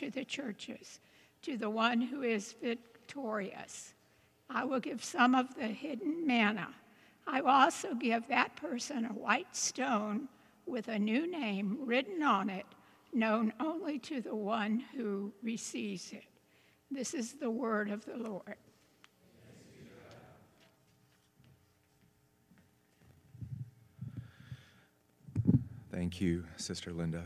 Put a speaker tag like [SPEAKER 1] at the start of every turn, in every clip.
[SPEAKER 1] to the churches, to the one who is victorious. I will give some of the hidden manna. I will also give that person a white stone with a new name written on it, known only to the one who receives it. This is the word of the Lord.
[SPEAKER 2] Thank you, Sister Linda.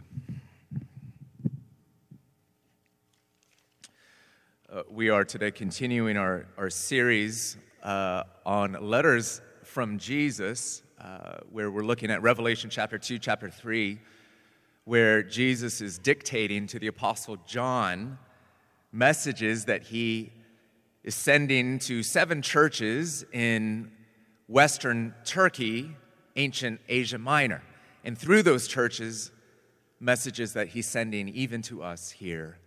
[SPEAKER 2] Uh, we are today continuing our, our series uh, on letters from Jesus, uh, where we're looking at Revelation chapter 2, chapter 3, where Jesus is dictating to the Apostle John messages that he is sending to seven churches in Western Turkey, ancient Asia Minor. And through those churches, messages that he's sending even to us here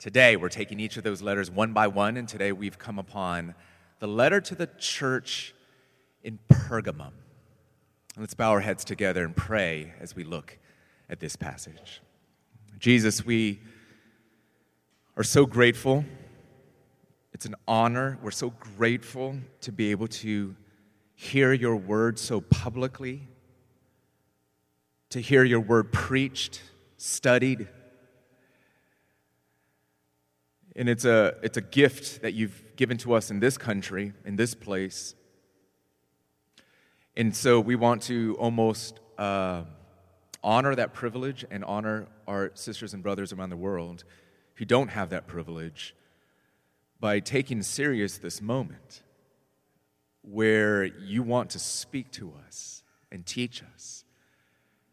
[SPEAKER 2] today. We're taking each of those letters one by one, and today we've come upon the letter to the church in Pergamum. Let's bow our heads together and pray as we look at this passage. Jesus, we are so grateful. It's an honor. We're so grateful to be able to hear your word so publicly to hear your word preached, studied. And it's a, it's a gift that you've given to us in this country, in this place. And so we want to almost uh, honor that privilege and honor our sisters and brothers around the world who don't have that privilege by taking serious this moment where you want to speak to us and teach us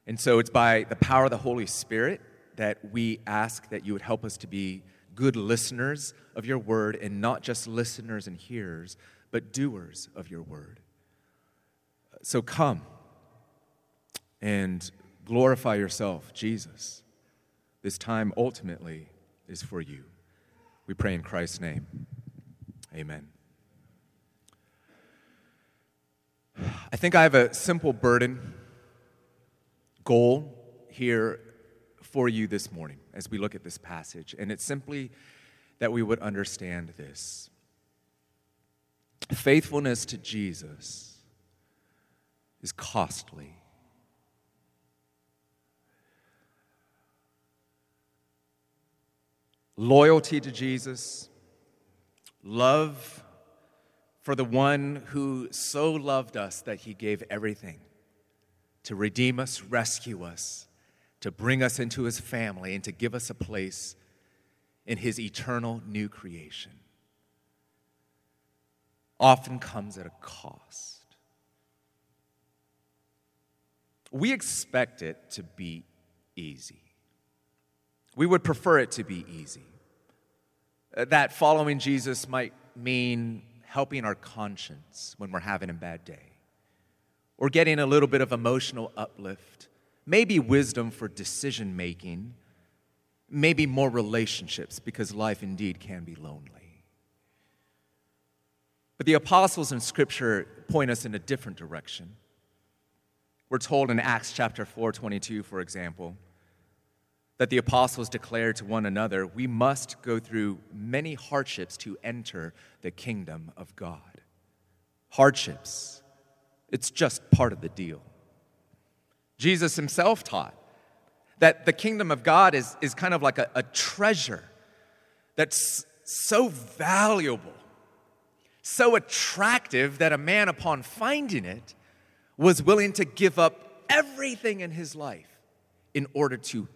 [SPEAKER 2] and so it's by the power of the Holy Spirit that we ask that you would help us to be good listeners of your word and not just listeners and hearers, but doers of your word. So come and glorify yourself, Jesus. This time ultimately is for you. We pray in Christ's name. Amen. I think I have a simple burden goal here for you this morning as we look at this passage, and it's simply that we would understand this. Faithfulness to Jesus is costly. Loyalty to Jesus, love for the one who so loved us that he gave everything to redeem us, rescue us, to bring us into his family, and to give us a place in his eternal new creation often comes at a cost. We expect it to be easy. We would prefer it to be easy. Uh, that following Jesus might mean helping our conscience when we're having a bad day or getting a little bit of emotional uplift, maybe wisdom for decision making, maybe more relationships because life indeed can be lonely. But the apostles in Scripture point us in a different direction. We're told in Acts chapter 4, 22, for example, that the apostles declared to one another, We must go through many hardships to enter the kingdom of God. Hardships it's just part of the deal. Jesus himself taught that the kingdom of God is, is kind of like a, a treasure that's so valuable, so attractive that a man, upon finding it, was willing to give up everything in his life in order to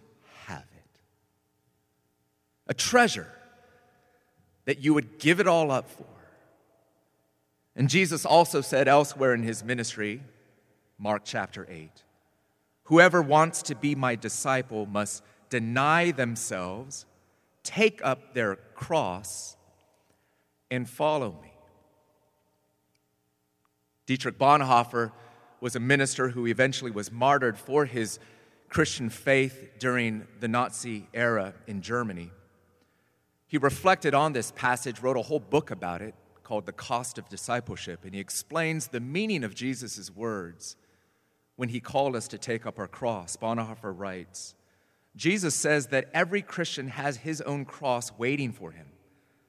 [SPEAKER 2] have it. A treasure that you would give it all up for. And Jesus also said elsewhere in his ministry, Mark chapter 8, whoever wants to be my disciple must deny themselves, take up their cross, and follow me. Dietrich Bonhoeffer was a minister who eventually was martyred for his Christian faith during the Nazi era in Germany. He reflected on this passage, wrote a whole book about it, called The Cost of Discipleship, and he explains the meaning of Jesus' words when he called us to take up our cross. Bonhoeffer writes Jesus says that every Christian has his own cross waiting for him,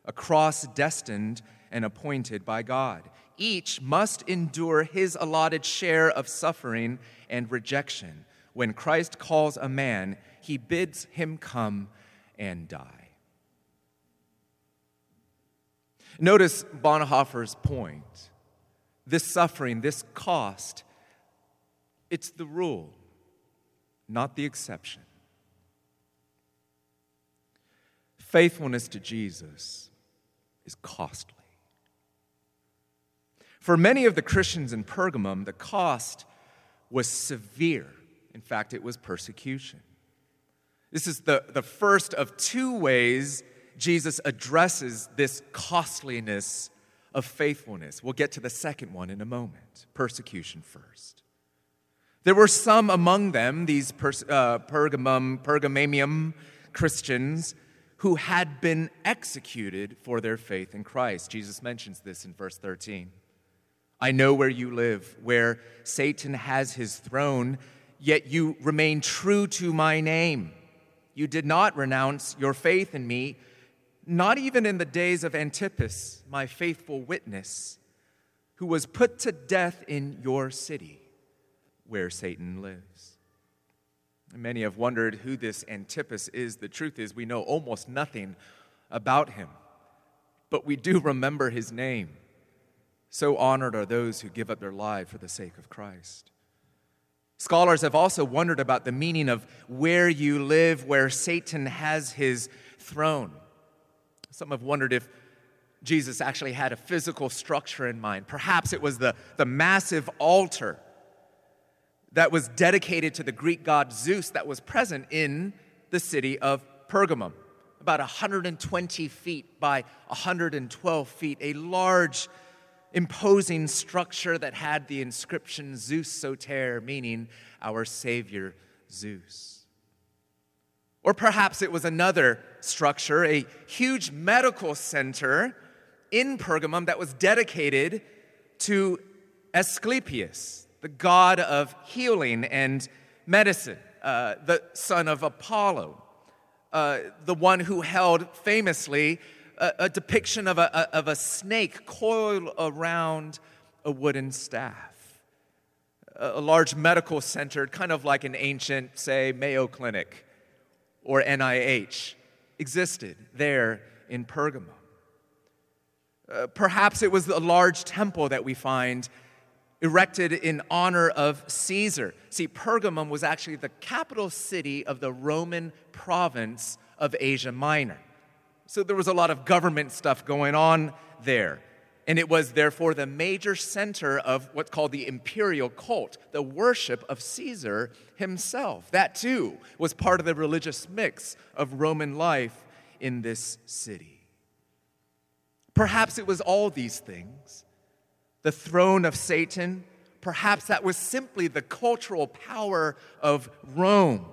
[SPEAKER 2] a cross destined and appointed by God. Each must endure his allotted share of suffering and rejection. When Christ calls a man, he bids him come and die. Notice Bonhoeffer's point. This suffering, this cost, it's the rule, not the exception. Faithfulness to Jesus is costly. For many of the Christians in Pergamum, the cost was severe. In fact, it was persecution. This is the, the first of two ways Jesus addresses this costliness of faithfulness. We'll get to the second one in a moment persecution first. There were some among them, these pers- uh, Pergamum, Pergamamium Christians, who had been executed for their faith in Christ. Jesus mentions this in verse 13. I know where you live, where Satan has his throne, yet you remain true to my name. You did not renounce your faith in me not even in the days of Antipas, my faithful witness, who was put to death in your city where Satan lives. Many have wondered who this Antipas is. The truth is, we know almost nothing about him, but we do remember his name. So honored are those who give up their life for the sake of Christ. Scholars have also wondered about the meaning of where you live, where Satan has his throne. Some have wondered if Jesus actually had a physical structure in mind. Perhaps it was the, the massive altar that was dedicated to the Greek god Zeus that was present in the city of Pergamum, about 120 feet by 112 feet, a large, imposing structure that had the inscription Zeus Soter, meaning our Savior Zeus. Or perhaps it was another structure, a huge medical center in Pergamum that was dedicated to Asclepius, the god of healing and medicine, uh, the son of Apollo, uh, the one who held famously a, a depiction of a, a, of a snake coiled around a wooden staff. A, a large medical center, kind of like an ancient, say, Mayo Clinic or NIH existed there in Pergamum. Uh, perhaps it was a large temple that we find erected in honor of Caesar. See, Pergamum was actually the capital city of the Roman province of Asia Minor. So there was a lot of government stuff going on there and it was therefore the major center of what's called the imperial cult, the worship of Caesar himself. That too was part of the religious mix of Roman life in this city. Perhaps it was all these things the throne of Satan, perhaps that was simply the cultural power of Rome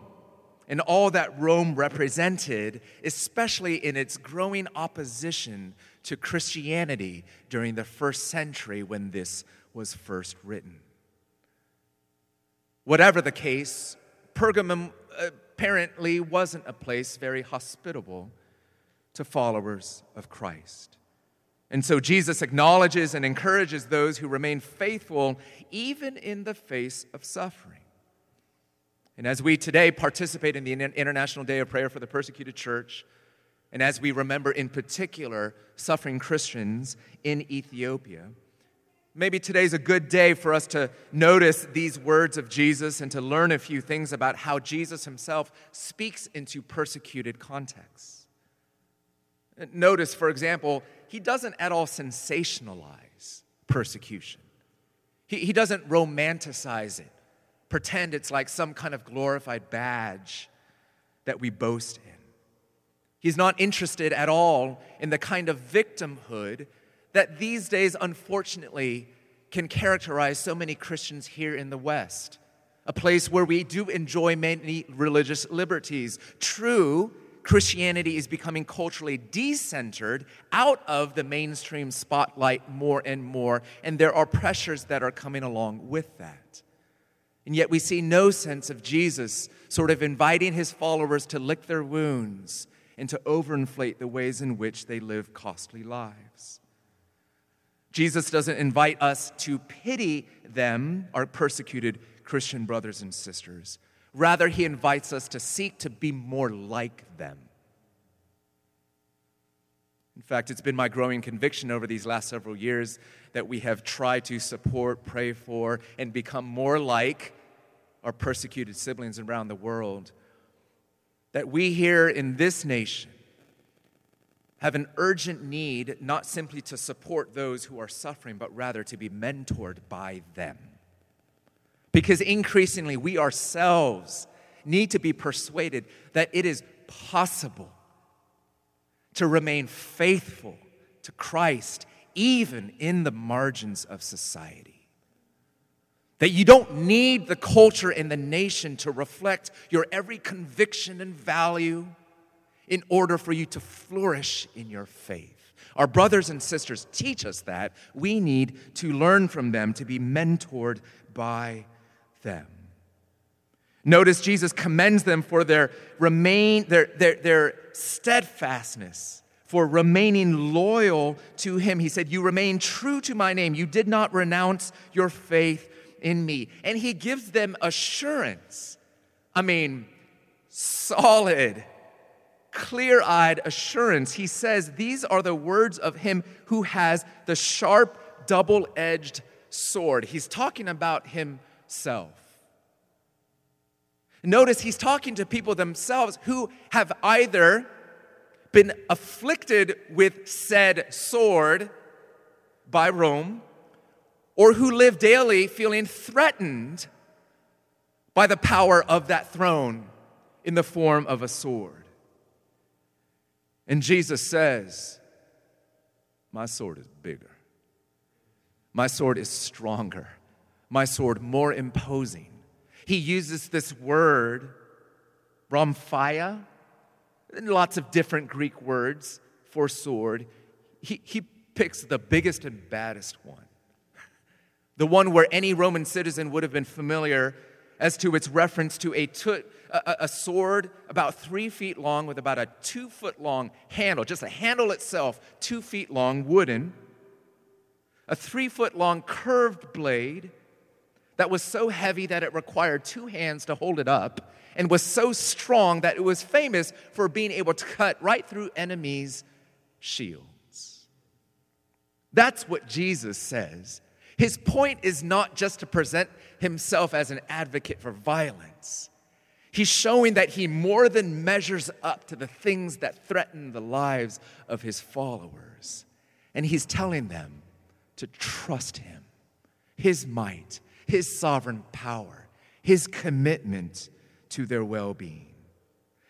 [SPEAKER 2] and all that Rome represented, especially in its growing opposition to Christianity during the first century when this was first written. Whatever the case, Pergamum apparently wasn't a place very hospitable to followers of Christ. And so Jesus acknowledges and encourages those who remain faithful even in the face of suffering. And as we today participate in the International Day of Prayer for the Persecuted Church, and as we remember in particular suffering Christians in Ethiopia, maybe today's a good day for us to notice these words of Jesus and to learn a few things about how Jesus himself speaks into persecuted contexts. Notice, for example, he doesn't at all sensationalize persecution, he, he doesn't romanticize it, pretend it's like some kind of glorified badge that we boast in. He's not interested at all in the kind of victimhood that these days, unfortunately, can characterize so many Christians here in the West, a place where we do enjoy many religious liberties. True, Christianity is becoming culturally decentered out of the mainstream spotlight more and more, and there are pressures that are coming along with that. And yet we see no sense of Jesus sort of inviting his followers to lick their wounds and to overinflate the ways in which they live costly lives. Jesus doesn't invite us to pity them, our persecuted Christian brothers and sisters. Rather, he invites us to seek to be more like them. In fact, it's been my growing conviction over these last several years that we have tried to support, pray for, and become more like our persecuted siblings around the world, that we here in this nation have an urgent need not simply to support those who are suffering, but rather to be mentored by them. Because increasingly, we ourselves need to be persuaded that it is possible to remain faithful to Christ even in the margins of society. That you don't need the culture and the nation to reflect your every conviction and value in order for you to flourish in your faith. Our brothers and sisters teach us that. We need to learn from them, to be mentored by them. Notice Jesus commends them for their remain their, their, their steadfastness, for remaining loyal to him. He said, You remain true to my name. You did not renounce your faith in me. And he gives them assurance. I mean, solid, clear eyed assurance. He says, These are the words of him who has the sharp, double edged sword. He's talking about himself. Notice he's talking to people themselves who have either been afflicted with said sword by Rome or who live daily feeling threatened by the power of that throne in the form of a sword. And Jesus says, My sword is bigger. My sword is stronger. My sword more imposing. He uses this word, rhomphaia, and lots of different Greek words for sword. He, he picks the biggest and baddest one the one where any Roman citizen would have been familiar as to its reference to a, a, a, sword about three feet long with about a two foot long handle, just a handle itself, two feet long, wooden, a three foot long curved blade that was so heavy that it required two hands to hold it up, and was so strong that it was famous for being able to cut right through enemies' shields. That's what Jesus says his point is not just to present himself as an advocate for violence. He's showing that he more than measures up to the things that threaten the lives of his followers. And he's telling them to trust him, his might, his sovereign power, his commitment to their well being.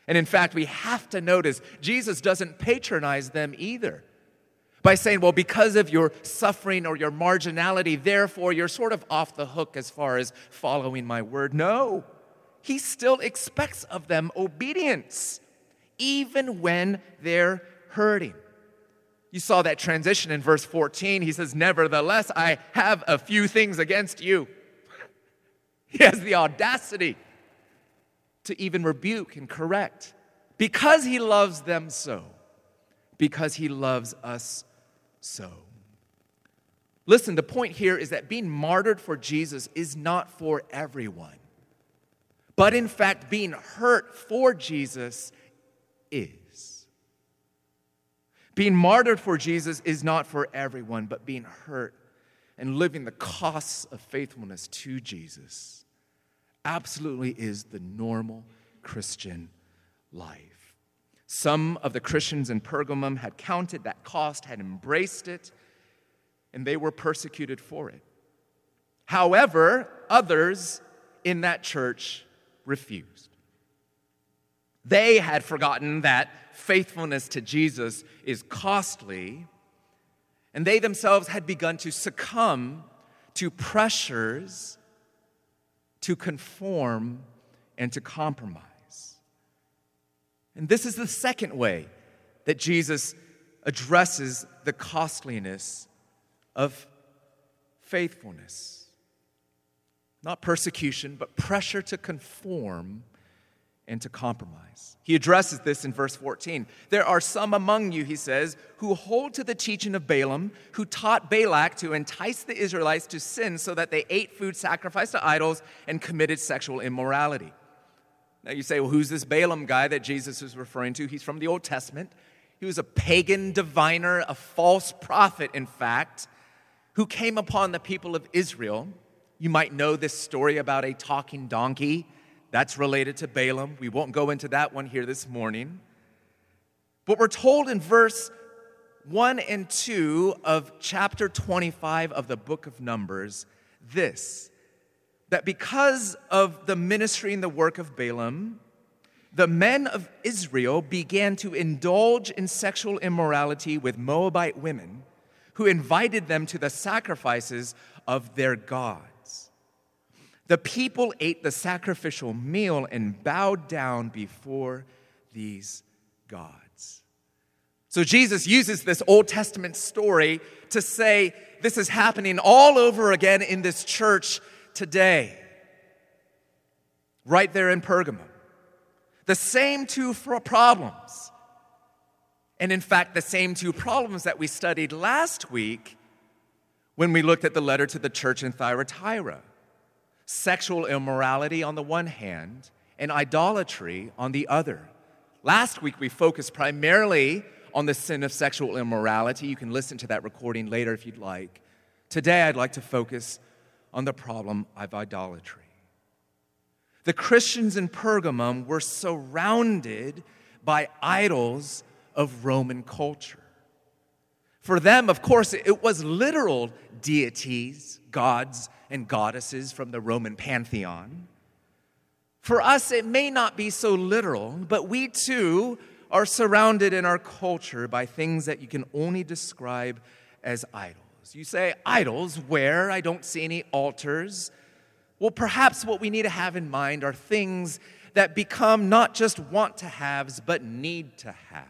[SPEAKER 2] And in fact, we have to notice Jesus doesn't patronize them either by saying, well, because of your suffering or your marginality, therefore you're sort of off the hook as far as following my word. No, he still expects of them obedience, even when they're hurting. You saw that transition in verse 14. He says, Nevertheless, I have a few things against you. He has the audacity to even rebuke and correct because he loves them so, because he loves us so. Listen, the point here is that being martyred for Jesus is not for everyone. But in fact, being hurt for Jesus is. Being martyred for Jesus is not for everyone, but being hurt and living the costs of faithfulness to Jesus absolutely is the normal Christian life. Some of the Christians in Pergamum had counted that cost, had embraced it, and they were persecuted for it. However, others in that church refused. They had forgotten that faithfulness to Jesus is costly, and they themselves had begun to succumb to pressures to conform and to compromise. And this is the second way that Jesus addresses the costliness of faithfulness. not persecution, but pressure to conform and to compromise. He addresses this in verse 14. There are some among you, he says, who hold to the teaching of Balaam, who taught Balak to entice the Israelites to sin so that they ate food sacrificed to idols and committed sexual immorality. Now you say, well, who's this Balaam guy that Jesus is referring to? He's from the Old Testament. He was a pagan diviner, a false prophet, in fact, who came upon the people of Israel. You might know this story about a talking donkey. That's related to Balaam. We won't go into that one here this morning. But we're told in verse 1 and 2 of chapter 25 of the book of Numbers this that because of the ministry and the work of Balaam, the men of Israel began to indulge in sexual immorality with Moabite women who invited them to the sacrifices of their gods. The people ate the sacrificial meal and bowed down before these gods. So Jesus uses this Old Testament story to say this is happening all over again in this church today, right there in Pergamum. The same two problems. And in fact, the same two problems that we studied last week when we looked at the letter to the church in Thyatira sexual immorality on the one hand, and idolatry on the other. Last week, we focused primarily on the sin of sexual immorality. You can listen to that recording later if you'd like. Today, I'd like to focus on the problem of idolatry. The Christians in Pergamum were surrounded by idols of Roman culture. For them, of course, it was literal deities, gods, and goddesses from the Roman pantheon. For us, it may not be so literal, but we too are surrounded in our culture by things that you can only describe as idols. You say, idols, where? I don't see any altars. Well, perhaps what we need to have in mind are things that become not just want to haves, but need to haves.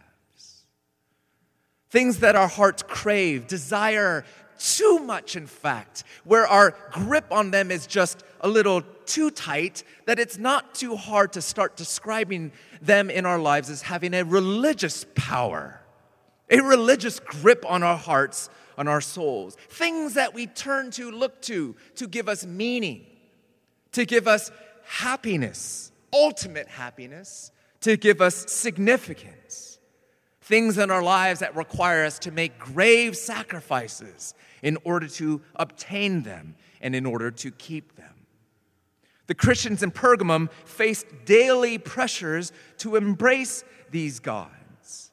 [SPEAKER 2] Things that our hearts crave, desire too much, in fact, where our grip on them is just a little too tight, that it's not too hard to start describing them in our lives as having a religious power, a religious grip on our hearts on our souls, things that we turn to, look to, to give us meaning, to give us happiness, ultimate happiness, to give us significance. Things in our lives that require us to make grave sacrifices in order to obtain them and in order to keep them. The Christians in Pergamum faced daily pressures to embrace these gods.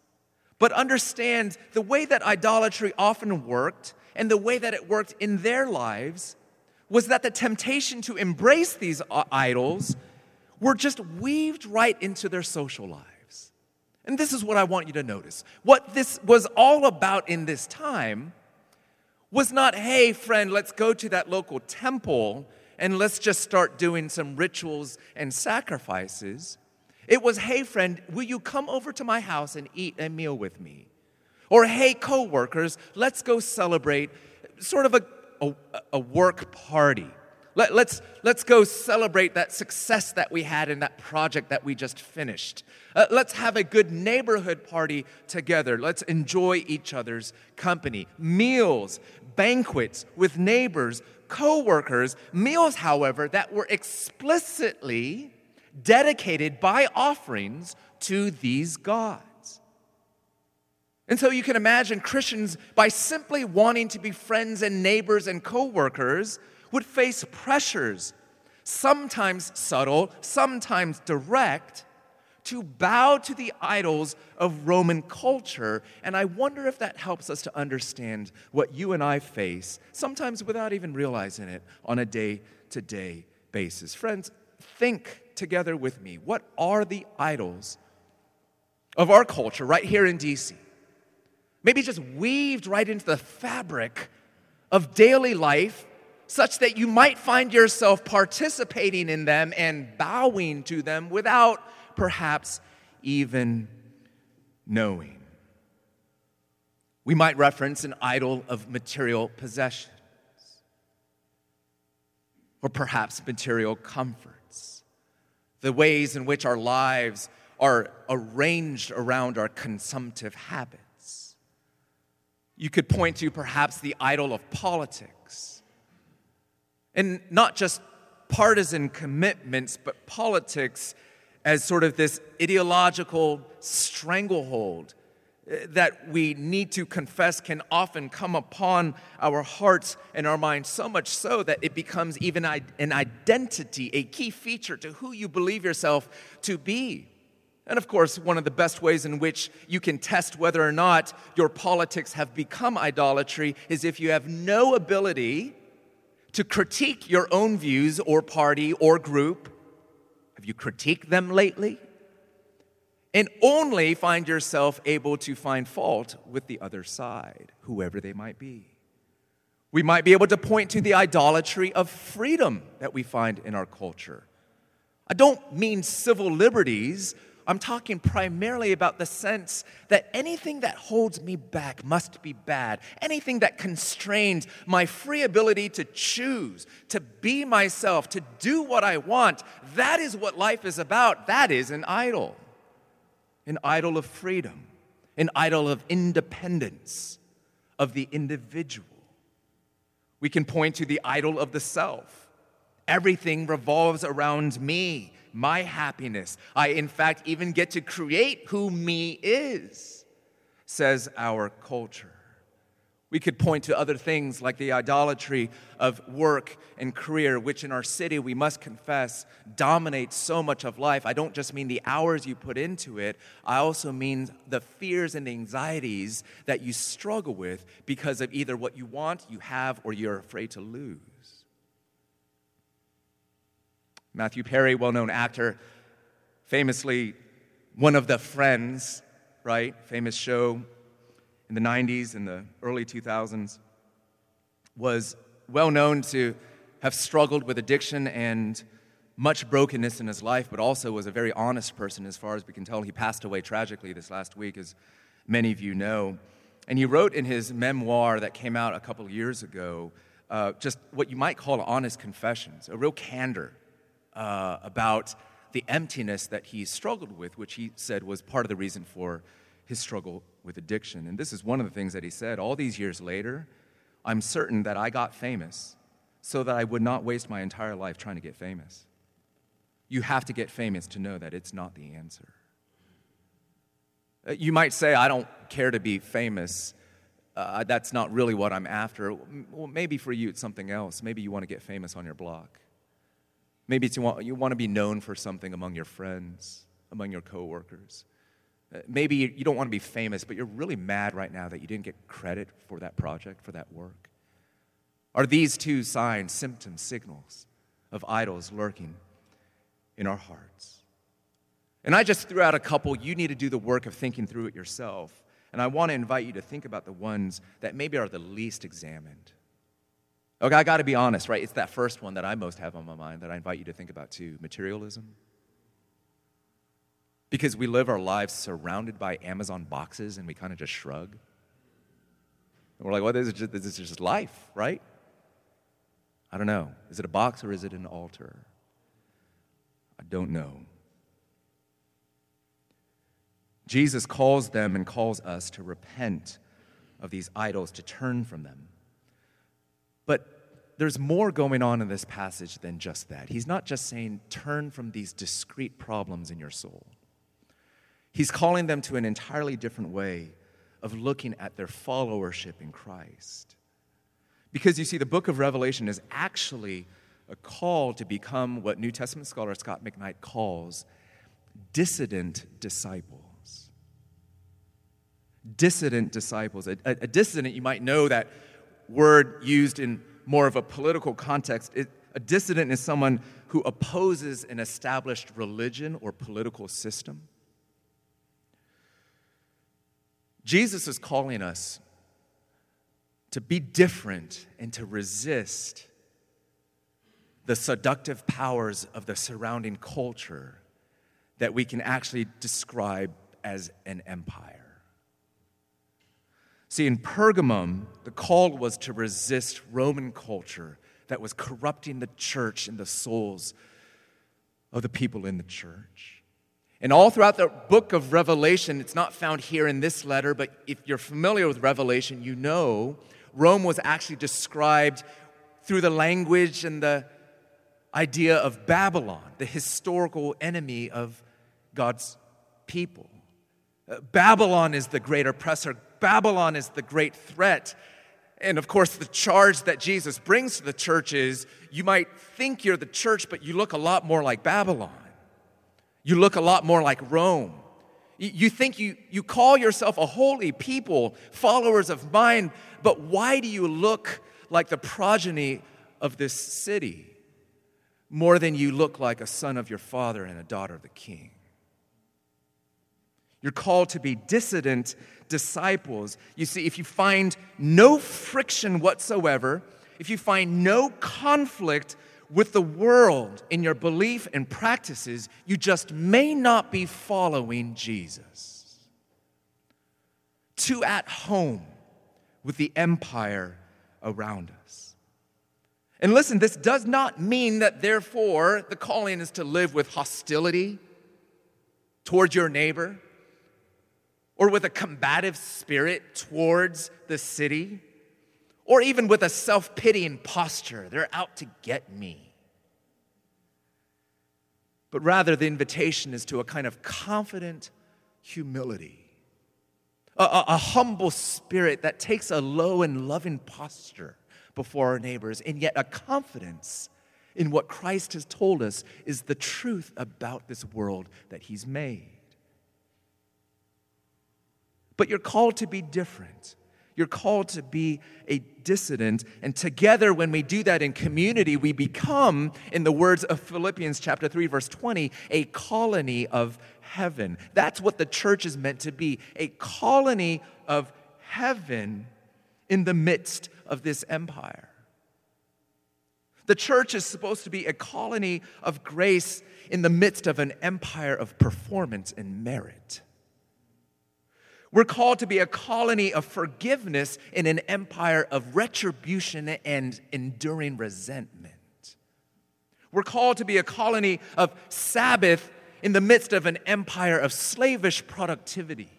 [SPEAKER 2] But understand the way that idolatry often worked and the way that it worked in their lives was that the temptation to embrace these idols were just weaved right into their social lives. And this is what I want you to notice. What this was all about in this time was not, hey, friend, let's go to that local temple and let's just start doing some rituals and sacrifices. It was, hey, friend, will you come over to my house and eat a meal with me? Or, hey, coworkers, let's go celebrate sort of a, a, a work party. Let, let's, let's go celebrate that success that we had in that project that we just finished. Uh, let's have a good neighborhood party together. Let's enjoy each other's company. Meals, banquets with neighbors, coworkers, meals, however, that were explicitly dedicated by offerings to these gods. And so you can imagine Christians, by simply wanting to be friends and neighbors and co workers, would face pressures, sometimes subtle, sometimes direct, to bow to the idols of Roman culture. And I wonder if that helps us to understand what you and I face, sometimes without even realizing it, on a day to day basis. Friends, think together with me. What are the idols of our culture right here in DC? Maybe just weaved right into the fabric of daily life, such that you might find yourself participating in them and bowing to them without perhaps even knowing. We might reference an idol of material possessions or perhaps material comforts, the ways in which our lives are arranged around our consumptive habits. You could point to perhaps the idol of politics. And not just partisan commitments, but politics as sort of this ideological stranglehold eh, that we need to confess can often come upon our hearts and our minds, so much so that it becomes even an identity, a key feature to who you believe yourself to be. And of course, one of the best ways in which you can test whether or not your politics have become idolatry is if you have no ability to critique your own views or party or group. Have you critiqued them lately? and only find yourself able to find fault with the other side, whoever they might be. We might be able to point to the idolatry of freedom that we find in our culture. I don't mean civil liberties. I'm talking primarily about the sense that anything that holds me back must be bad. Anything that constrains my free ability to choose, to be myself, to do what I want, that is what life is about. That is an idol an idol of freedom, an idol of independence of the individual. We can point to the idol of the self. Everything revolves around me, my happiness. I, in fact, even get to create who me is, says our culture. We could point to other things like the idolatry of work and career, which in our city we must confess dominates so much of life. I don't just mean the hours you put into it, I also mean the fears and anxieties that you struggle with because of either what you want, you have, or you're afraid to lose. Matthew Perry, well known actor, famously one of the friends, right? Famous show in the 90s and the early 2000s was well known to have struggled with addiction and much brokenness in his life, but also was a very honest person as far as we can tell. He passed away tragically this last week, as many of you know. And he wrote in his memoir that came out a couple years ago uh, just what you might call honest confessions, a real candor uh, about the emptiness that he struggled with, which he said was part of the reason for his struggle with addiction. And this is one of the things that he said. All these years later, I'm certain that I got famous so that I would not waste my entire life trying to get famous. You have to get famous to know that it's not the answer. You might say, I don't care to be famous. Uh, that's not really what I'm after. Well, maybe for you it's something else. Maybe you want to get famous on your block. Maybe you want, you want to be known for something among your friends, among your coworkers. Uh, maybe you don't want to be famous, but you're really mad right now that you didn't get credit for that project, for that work. Are these two signs, symptoms, signals of idols lurking in our hearts? And I just threw out a couple. You need to do the work of thinking through it yourself. And I want to invite you to think about the ones that maybe are the least examined. Okay, I got to be honest, right? It's that first one that I most have on my mind that I invite you to think about too materialism. Because we live our lives surrounded by Amazon boxes and we kind of just shrug. And we're like, well, this is, just, this is just life, right? I don't know. Is it a box or is it an altar? I don't know. Jesus calls them and calls us to repent of these idols, to turn from them. But there's more going on in this passage than just that. He's not just saying, turn from these discrete problems in your soul. He's calling them to an entirely different way of looking at their followership in Christ. Because you see, the book of Revelation is actually a call to become what New Testament scholar Scot McKnight calls dissident disciples. Dissident disciples. A, a, a, dissident, you might know that word used in more of a political context. It, a dissident is someone who opposes an established religion or political system. Jesus is calling us to be different and to resist the seductive powers of the surrounding culture that we can actually describe as an empire. See, in Pergamum, the call was to resist Roman culture that was corrupting the church and the souls of the people in the church. And all throughout the book of Revelation, it's not found here in this letter, but if you're familiar with Revelation, you know Rome was actually described through the language and the idea of Babylon, the historical enemy of God's people. Uh, Babylon is the great oppressor, Babylon is the great threat. And of course, the charge that Jesus brings to the church is you might think you're the church, but you look a lot more like Babylon. You look a lot more like Rome. You think you, you call yourself a holy people, followers of mine, but why do you look like the progeny of this city more than you look like a son of your father and a daughter of the king? You're called to be dissident disciples. You see, if you find no friction whatsoever, if you find no conflict with the world in your belief and practices, you just may not be following Jesus. Too at home with the empire around us. And listen, this does not mean that therefore the calling is to live with hostility towards your neighbor or with a combative spirit towards the city, or even with a self pitying posture. They're out to get me. But rather, the invitation is to a kind of confident humility, a, a, a humble spirit that takes a low and loving posture before our neighbors, and yet a confidence in what Christ has told us is the truth about this world that He's made. But you're called to be different. You're called to be a dissident. And together, when we do that in community, we become, in the words of Philippians chapter 3, verse 20, a colony of heaven. That's what the church is meant to be a colony of heaven in the midst of this empire. The church is supposed to be a colony of grace in the midst of an empire of performance and merit. We're called to be a colony of forgiveness in an empire of retribution and enduring resentment. We're called to be a colony of Sabbath in the midst of an empire of slavish productivity.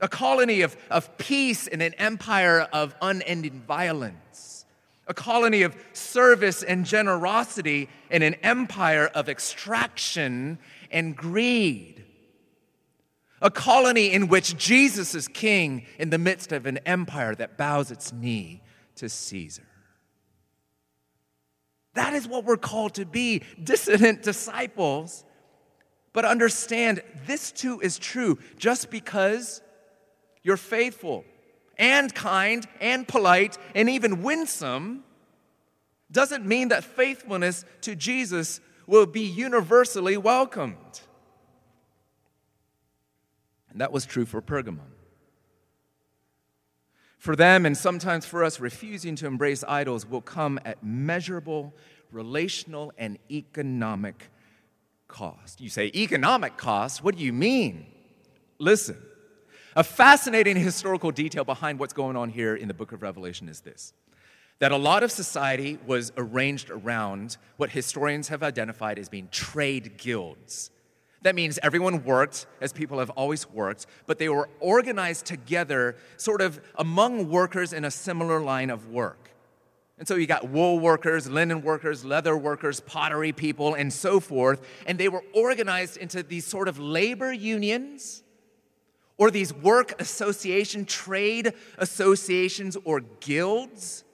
[SPEAKER 2] A colony of, of peace in an empire of unending violence. A colony of service and generosity in an empire of extraction and greed a colony in which Jesus is king in the midst of an empire that bows its knee to Caesar. That is what we're called to be dissident disciples. But understand this too is true. Just because you're faithful and kind and polite and even winsome doesn't mean that faithfulness to Jesus will be universally welcomed. And that was true for Pergamum. For them, and sometimes for us, refusing to embrace idols will come at measurable relational and economic cost. You say, economic cost? What do you mean? Listen, a fascinating historical detail behind what's going on here in the book of Revelation is this that a lot of society was arranged around what historians have identified as being trade guilds. That means everyone worked as people have always worked, but they were organized together, sort of among workers in a similar line of work. And so you got wool workers, linen workers, leather workers, pottery people, and so forth. And they were organized into these sort of labor unions or these work association, trade associations, or guilds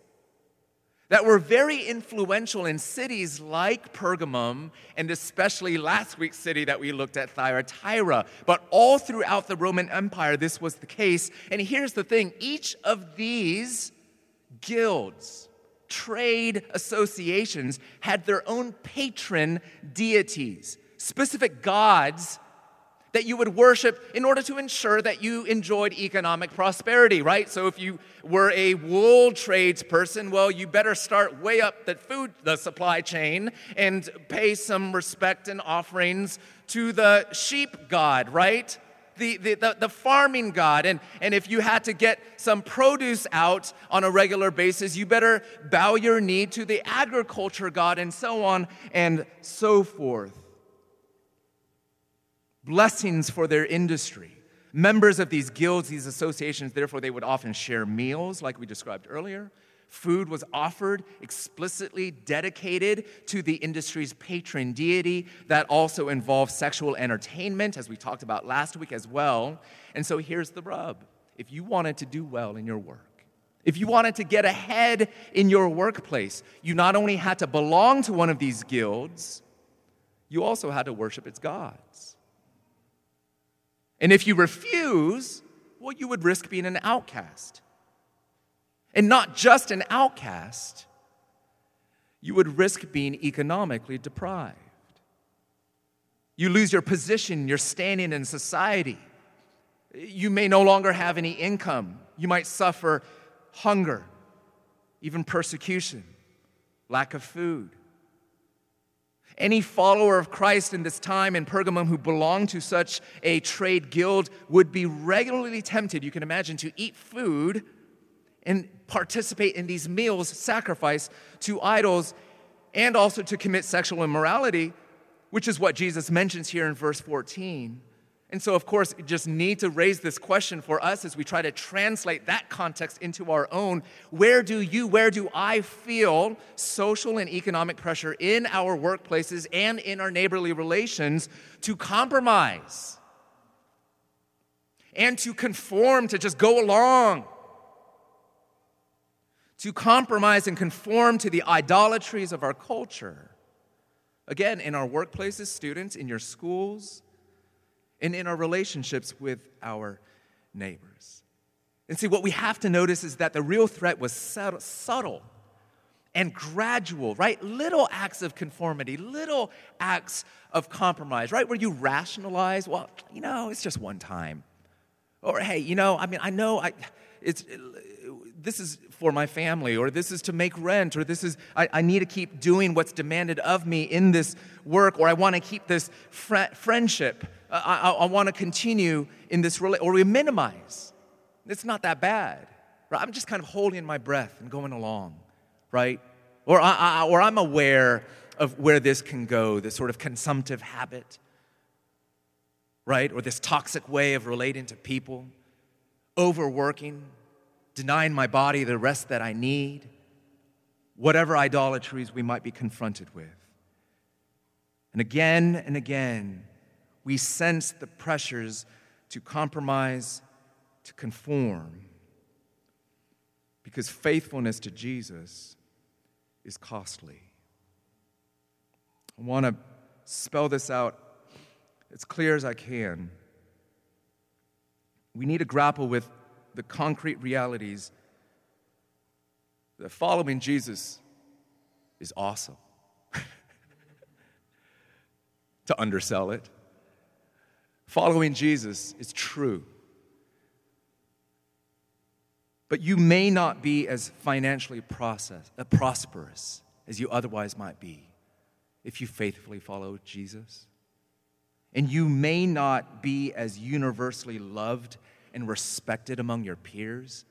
[SPEAKER 2] that were very influential in cities like Pergamum and especially last week's city that we looked at, Thyatira. But all throughout the Roman Empire, this was the case. And here's the thing each of these guilds, trade associations, had their own patron deities, specific gods that you would worship in order to ensure that you enjoyed economic prosperity, right? So if you were a wool trades person, well, you better start way up the food the supply chain and pay some respect and offerings to the sheep god, right? the, the, the, the, farming God. And, and if you had to get some produce out on a regular basis, you better bow your knee to the agriculture God, and so on and so forth. Blessings for their industry. Members of these guilds, these associations, therefore, they would often share meals, like we described earlier. Food was offered explicitly dedicated to the industry's patron deity. That also involved sexual entertainment, as we talked about last week as well. And so here's the rub if you wanted to do well in your work, if you wanted to get ahead in your workplace, you not only had to belong to one of these guilds, you also had to worship its gods. And if you refuse, well, you would risk being an outcast. And not just an outcast, you would risk being economically deprived. You lose your position, your standing in society. You may no longer have any income. You might suffer hunger, even persecution, lack of food. Any follower of Christ in this time in Pergamum who belonged to such a trade guild would be regularly tempted, you can imagine, to eat food and participate in these meals sacrificed to idols and also to commit sexual immorality, which is what Jesus mentions here in verse 14. And so, of course, just need to raise this question for us as we try to translate that context into our own. Where do you, where do I feel social and economic pressure in our workplaces and in our neighborly relations to compromise and to conform, to just go along? to compromise and conform to the idolatries of our culture. Again, in our workplaces, students, in your schools, and in our relationships with our neighbors. And see, what we have to notice is that the real threat was subtle and gradual, right? Little acts of conformity, little acts of compromise, right? Where you rationalize, well, you know, it's just one time. Or, hey, you know, I mean, I know I, it's, this is for my family, or this is to make rent, or this is, I, I need to keep doing what's demanded of me in this work, or I want to keep this fr- friendship. I, I, I want to continue in this, relationship, or we minimize. It's not that bad. Right? I'm just kind of holding my breath and going along, right? Or, I, or I'm aware of where this can go, this sort of consumptive habit, right? Or this toxic way of relating to people, overworking, denying my body the rest that I need, whatever idolatries we might be confronted with. And again and again, we sense the pressures to compromise, to conform, because faithfulness to Jesus is costly. I want to spell this out as clear as I can. We need to grapple with the concrete realities that following Jesus is awesome. to undersell it. Following Jesus is true. But you may not be as financially process, uh, prosperous as you otherwise might be if you faithfully follow Jesus. And you may not be as universally loved and respected among your peers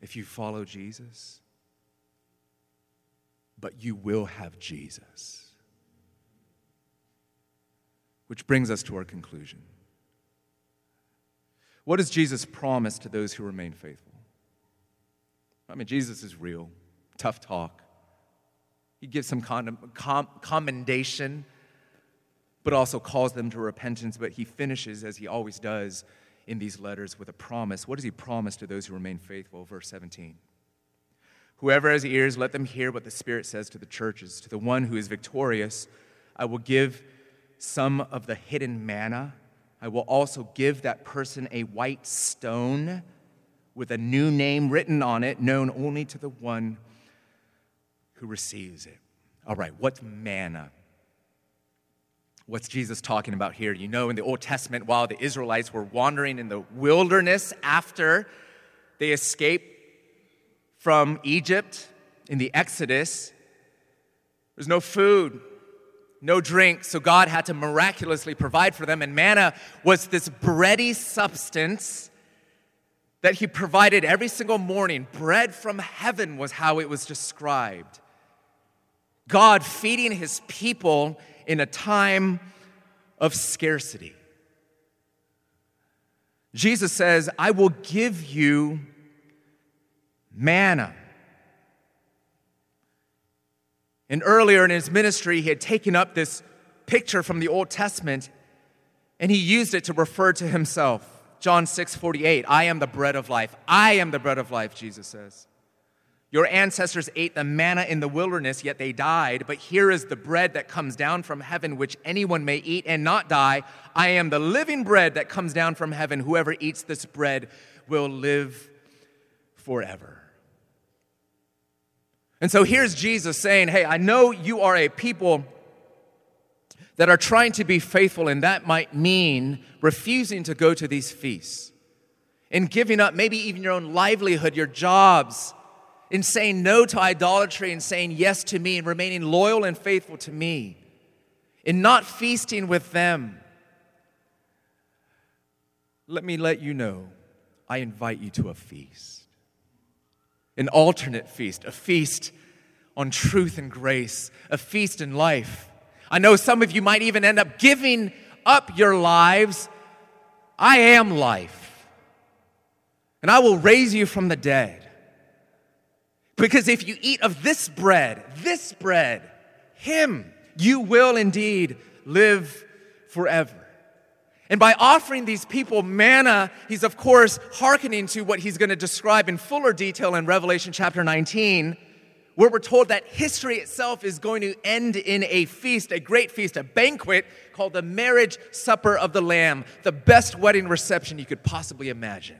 [SPEAKER 2] if you follow Jesus. But you will have Jesus. Which brings us to our conclusion. What does Jesus promise to those who remain faithful? I mean, Jesus is real, tough talk. He gives some commendation, but also calls them to repentance. But he finishes, as he always does, in these letters with a promise. What does he promise to those who remain faithful? Verse 17. Whoever has ears, let them hear what the Spirit says to the churches. To the one who is victorious, I will give some of the hidden manna. I will also give that person a white stone with a new name written on it, known only to the one who receives it. All right, what's manna? What's Jesus talking about here? You know, in the Old Testament, while the Israelites were wandering in the wilderness after they escaped from Egypt in the Exodus, there's no food, no drink, so God had to miraculously provide for them. And manna was this bready substance that He provided every single morning. Bread from heaven was how it was described. God feeding His people in a time of scarcity. Jesus says, I will give you manna. And earlier in his ministry, he had taken up this picture from the Old Testament and he used it to refer to himself. John 6 48, I am the bread of life. I am the bread of life, Jesus says. Your ancestors ate the manna in the wilderness, yet they died. But here is the bread that comes down from heaven, which anyone may eat and not die. I am the living bread that comes down from heaven. Whoever eats this bread will live forever. And so here's Jesus saying, Hey, I know you are a people that are trying to be faithful, and that might mean refusing to go to these feasts and giving up maybe even your own livelihood, your jobs in saying no to idolatry and saying yes to me and remaining loyal and faithful to me, in not feasting with them, let me let you know I invite you to a feast. An alternate feast, a feast on truth and grace, a feast in life. I know some of you might even end up giving up your lives. I am life, and I will raise you from the dead. Because if you eat of this bread, this bread, Him, you will indeed live forever. And by offering these people manna, he's of course hearkening to what he's going to describe in fuller detail in Revelation chapter 19, where we're told that history itself is going to end in a feast, a great feast, a banquet called the marriage supper of the Lamb, the best wedding reception you could possibly imagine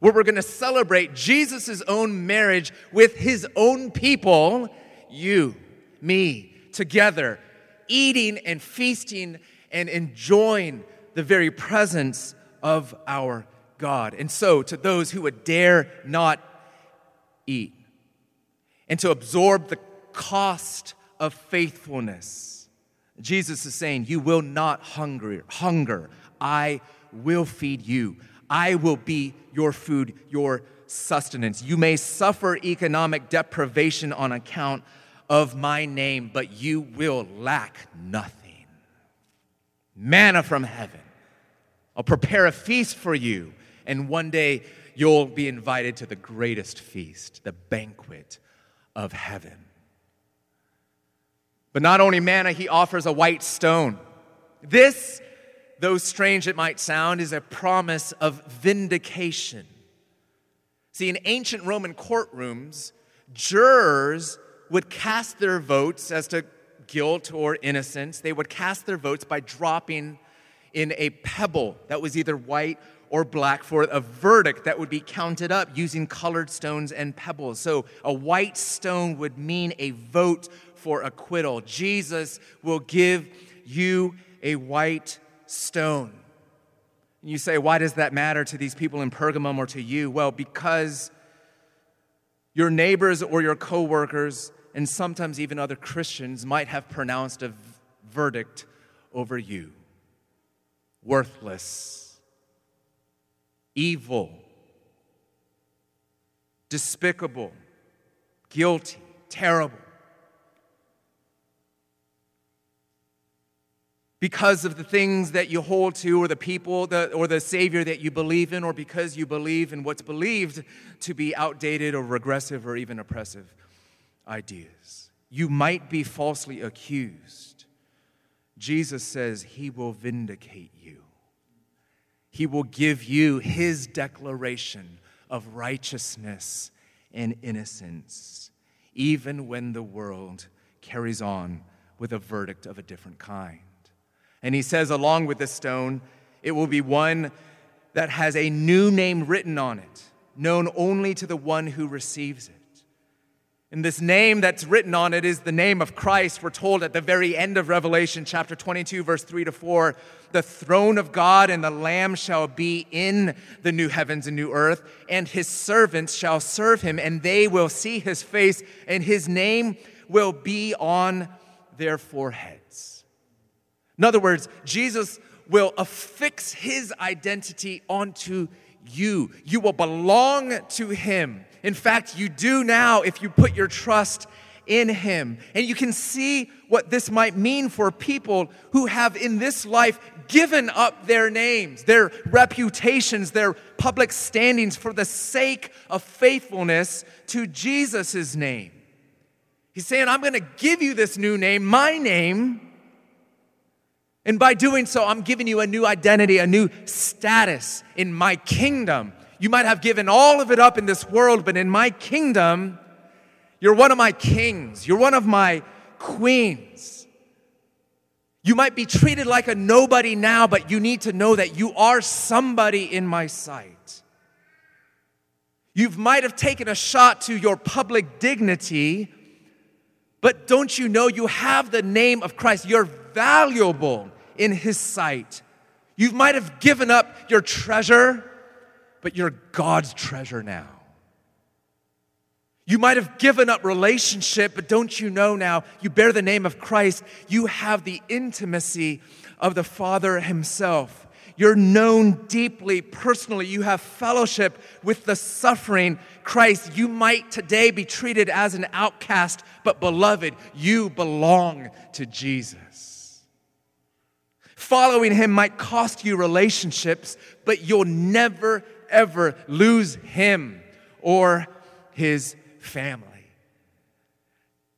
[SPEAKER 2] where we're going to celebrate Jesus' own marriage with his own people, you, me, together, eating and feasting and enjoying the very presence of our God. And so, to those who would dare not eat and to absorb the cost of faithfulness, Jesus is saying, You will not hunger. hunger. I will feed you. I will be your food, your sustenance. You may suffer economic deprivation on account of my name, but you will lack nothing. Manna from heaven. I'll prepare a feast for you, and one day you'll be invited to the greatest feast, the banquet of heaven. But not only manna, he offers a white stone. This though strange it might sound, is a promise of vindication. See, in ancient Roman courtrooms, jurors would cast their votes as to guilt or innocence. They would cast their votes by dropping in a pebble that was either white or black for a verdict that would be counted up using colored stones and pebbles. So a white stone would mean a vote for acquittal. Jesus will give you a white stone. And you say, why does that matter to these people in Pergamum or to you? Well, because your neighbors or your coworkers, and sometimes even other Christians, might have pronounced a verdict over you worthless, evil, despicable, guilty, terrible. Because of the things that you hold to, or the people, the, or the Savior that you believe in, or because you believe in what's believed to be outdated or regressive or even oppressive ideas. You might be falsely accused. Jesus says he will vindicate you, he will give you his declaration of righteousness and innocence, even when the world carries on with a verdict of a different kind. And he says, along with the stone, it will be one that has a new name written on it, known only to the one who receives it. And this name that's written on it is the name of Christ. We're told at the very end of Revelation, chapter 22, verse 3 to 4 the throne of God and the Lamb shall be in the new heavens and new earth, and his servants shall serve him, and they will see his face, and his name will be on their foreheads. In other words, Jesus will affix his identity onto you. You will belong to him. In fact, you do now if you put your trust in him. And you can see what this might mean for people who have in this life given up their names, their reputations, their public standings for the sake of faithfulness to Jesus' name. He's saying, I'm going to give you this new name, my name. And by doing so, I'm giving you a new identity, a new status in my kingdom. You might have given all of it up in this world, but in my kingdom, you're one of my kings. You're one of my queens. You might be treated like a nobody now, but you need to know that you are somebody in my sight. You might have taken a shot to your public dignity, but don't you know you have the name of Christ? You're valuable in his sight. You might have given up your treasure, but you're God's treasure now. You might have given up relationship, but don't you know now you bear the name of Christ? You have the intimacy of the Father Himself. You're known deeply, personally. You have fellowship with the suffering Christ. You might today be treated as an outcast, but beloved, you belong to Jesus. Following Him might cost you relationships, but you'll never, ever lose Him or His family.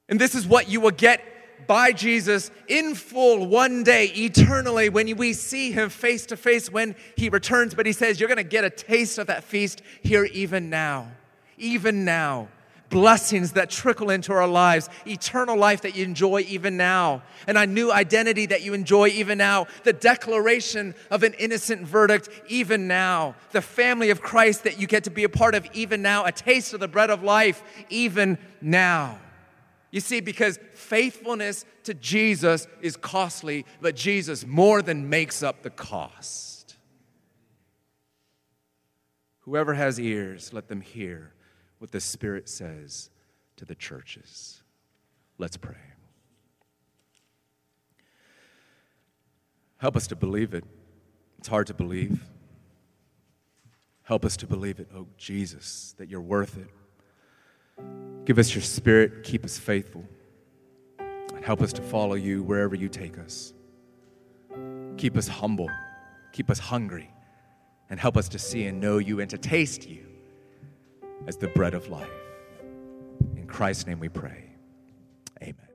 [SPEAKER 2] And this is what you will get by Jesus in full one day, eternally, when we see him face to face when he returns. But he says, You're going to get a taste of that feast here, even now. Even now blessings that trickle into our lives, eternal life that you enjoy even now, and a new identity that you enjoy even now, the declaration of an innocent verdict even now, the family of Christ that you get to be a part of even now, a taste of the bread of life even now. You see, because faithfulness to Jesus is costly, but Jesus more than makes up the cost. Whoever has ears, let them hear what the Spirit says to the churches. Let's pray. Help us to believe it. It's hard to believe. Help us to believe it, oh Jesus, that you're worth it. Give us your spirit, keep us faithful, and help us to follow you wherever you take us. Keep us humble, keep us hungry, and help us to see and know you and to taste you as the bread of life. In Christ's name we pray. Amen.